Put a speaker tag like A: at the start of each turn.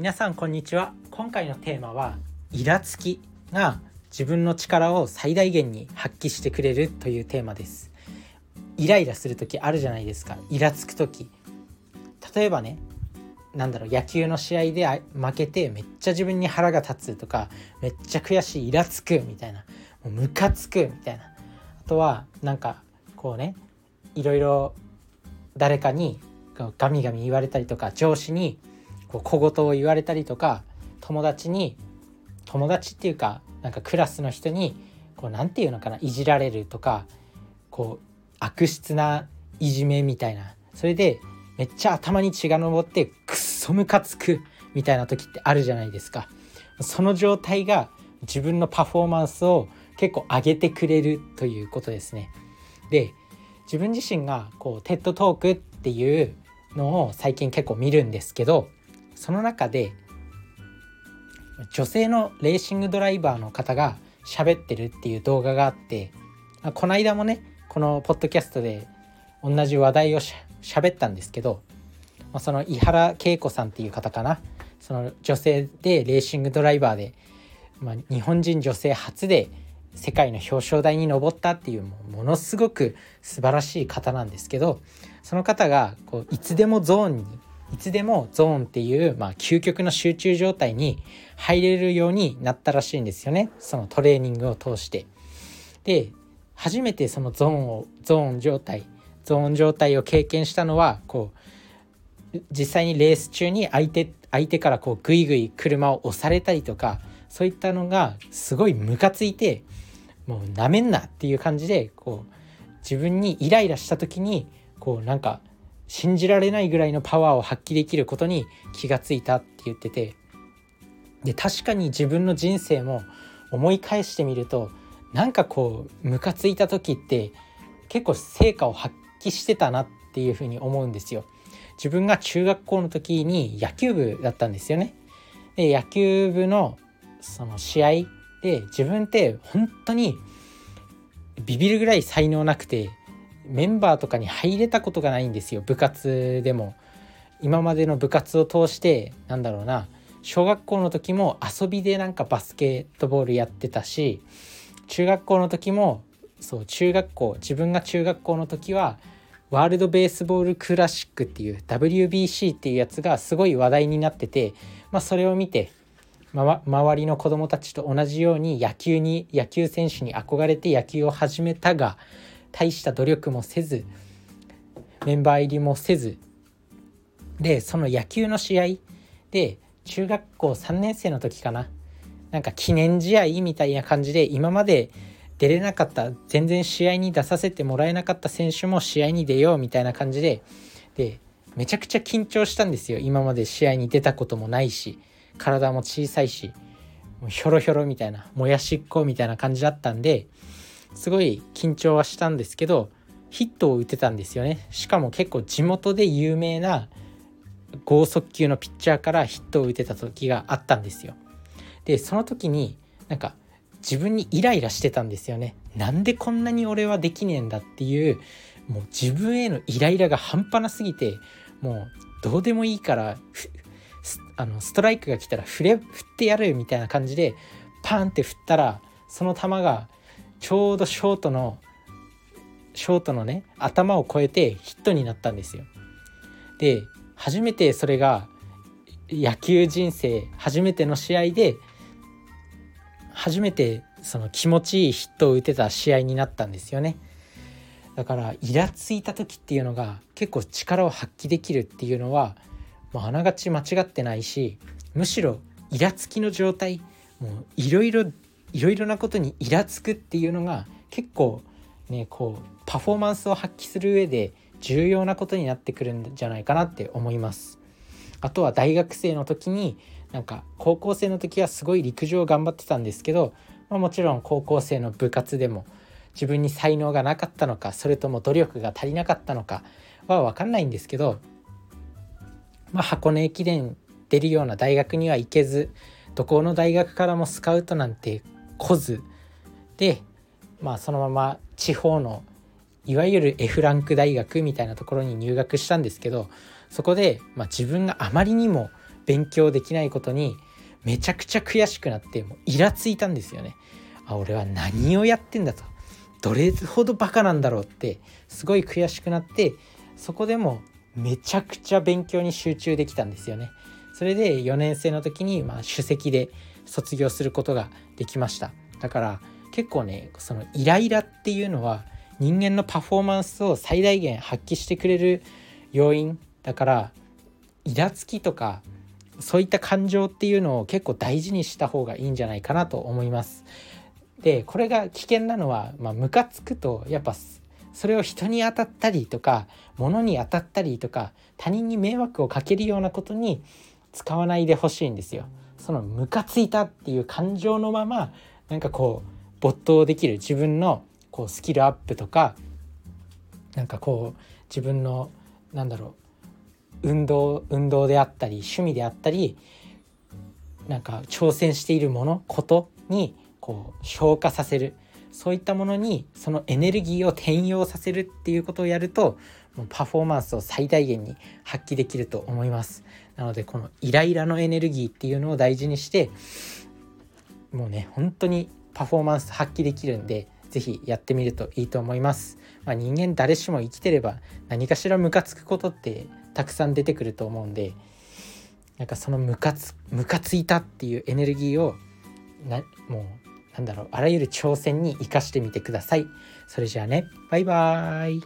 A: 皆さんこんにちは。今回のテーマはイラつきが自分の力を最大限に発揮してくれるというテーマです。イライラする時あるじゃないですか。イラつく時。例えばねなんだろう野球の試合で負けてめっちゃ自分に腹が立つとかめっちゃ悔しいイラつくみたいな。もうムカつくみたいな。あとはなんかこうねいろいろ誰かにガミガミ言われたりとか上司にこう小言を言われたりとか友達に友達っていうかなんかクラスの人にこうなんていうのかないじられるとかこう悪質ないじめみたいなそれでめっちゃ頭に血が上ってくっそムカつくみたいな時ってあるじゃないですか。その状態が自分のパフォーマンスを結構上げてくれるということですね。で自分自身がこうテッドトークっていうのを最近結構見るんですけどその中で女性のレーシングドライバーの方が喋ってるっていう動画があってこの間もねこのポッドキャストで同じ話題をしゃべったんですけどその井原恵子さんっていう方かな。その女性でレーシングドライバーで、まあ、日本人女性初で世界の表彰台に上ったっていうものすごく素晴らしい方なんですけどその方がこういつでもゾーンにいつでもゾーンっていう、まあ、究極の集中状態に入れるようになったらしいんですよねそのトレーニングを通して。で初めてそのゾーンをゾーン状態ゾーン状態を経験したのはこう実際にレース中に相手相手からこうグイグイ車を押されたりとかそういったのがすごいムカついてもうなめんなっていう感じでこう自分にイライラした時にこうなんか信じられないぐらいのパワーを発揮できることに気がついたって言っててで確かに自分の人生も思い返してみるとなんかこうムカついた時って結構成果を発揮してたなっていうふうに思うんですよ。自分が中学校の時に野球部だったんですよね。で野球部のその試合で自分って本当にビビるぐらい才能なくてメンバーとかに入れたことがないんですよ部活でも。今までの部活を通してなんだろうな小学校の時も遊びでなんかバスケットボールやってたし中学校の時もそう中学校自分が中学校の時はワールド・ベースボール・クラシックっていう WBC っていうやつがすごい話題になってて、まあ、それを見て、ま、周りの子どもたちと同じように野球に野球選手に憧れて野球を始めたが大した努力もせずメンバー入りもせずでその野球の試合で中学校3年生の時かな。なんか記念試合みたいな感じで今まで出れなかった全然試合に出させてもらえなかった選手も試合に出ようみたいな感じででめちゃくちゃ緊張したんですよ。今まで試合に出たこともないし体も小さいしひょろひょろみたいなもやしっこみたいな感じだったんですごい緊張はしたんですけどヒットを打てたんですよね。しかも結構地元で有名な剛速球のピッチャーからヒットを打てた時があったんですよ。でその時になんか自分にイライラしてたんですよね。なんでこんなに俺はできねえんだっていうもう自分へのイライラが半端なすぎてもうどうでもいいからあのストライクが来たら振れ振ってやるみたいな感じでパーンって振ったらその球がちょうどショートのショートのね頭を越えてヒットになったんですよ。で初めてそれが野球人生初めての試合で初めてその気持ちいいヒットを打てた試合になったんですよね。だからイラついた時っていうのが結構力を発揮できるっていうのはもうあながち間違ってないしむしろイラつきの状態もういろいろいろいろなことにイラつくっていうのが結構ねこうパフォーマンスを発揮する上で重要なことになってくるんじゃないかなって思います。あとは大学生の時になんか高校生の時はすごい陸上頑張ってたんですけど、まあ、もちろん高校生の部活でも自分に才能がなかったのかそれとも努力が足りなかったのかは分かんないんですけど、まあ、箱根駅伝出るような大学には行けずどこの大学からもスカウトなんて来ずでまあそのまま地方のいわゆる F ランク大学みたいなところに入学したんですけどそこで、まあ、自分があまりにも勉強できないことにめちゃくちゃ悔しくなってもうイラついたんですよね。あ俺は何をやってんだとどれほどバカなんだろうってすごい悔しくなってそこでもめちゃくちゃ勉強に集中できたんですよね。それで4年生の時にまあ首席で卒業することができました。だから結構ねそのイライラっていうのは人間のパフォーマンスを最大限発揮してくれる要因だからイラつきとかそういった感情っていうのを結構大事にした方がいいんじゃないかなと思います。でこれが危険なのは、まあ、ムカつくとやっぱそれを人に当たったりとか物に当たったりとか他人に迷惑をかけるようなことに使わないでほしいんですよ。そのムカついたっていう感情のままなんかこう没頭できる自分のこうスキルアップとかなんかこう自分のなんだろう運動運動であったり趣味であったりなんか挑戦しているものことにこう消化させるそういったものにそのエネルギーを転用させるっていうことをやるともうパフォーマンスを最大限に発揮できると思いますなのでこのイライラのエネルギーっていうのを大事にしてもうね本当にパフォーマンス発揮できるんで是非やってみるといいと思います、まあ、人間誰しも生きてれば何かしらムカつくことってたくさん出てくると思うんでなんかそのムカつムカついたっていうエネルギーをなもうなんだろうあらゆる挑戦に生かしてみてください。それじゃあねバイバーイ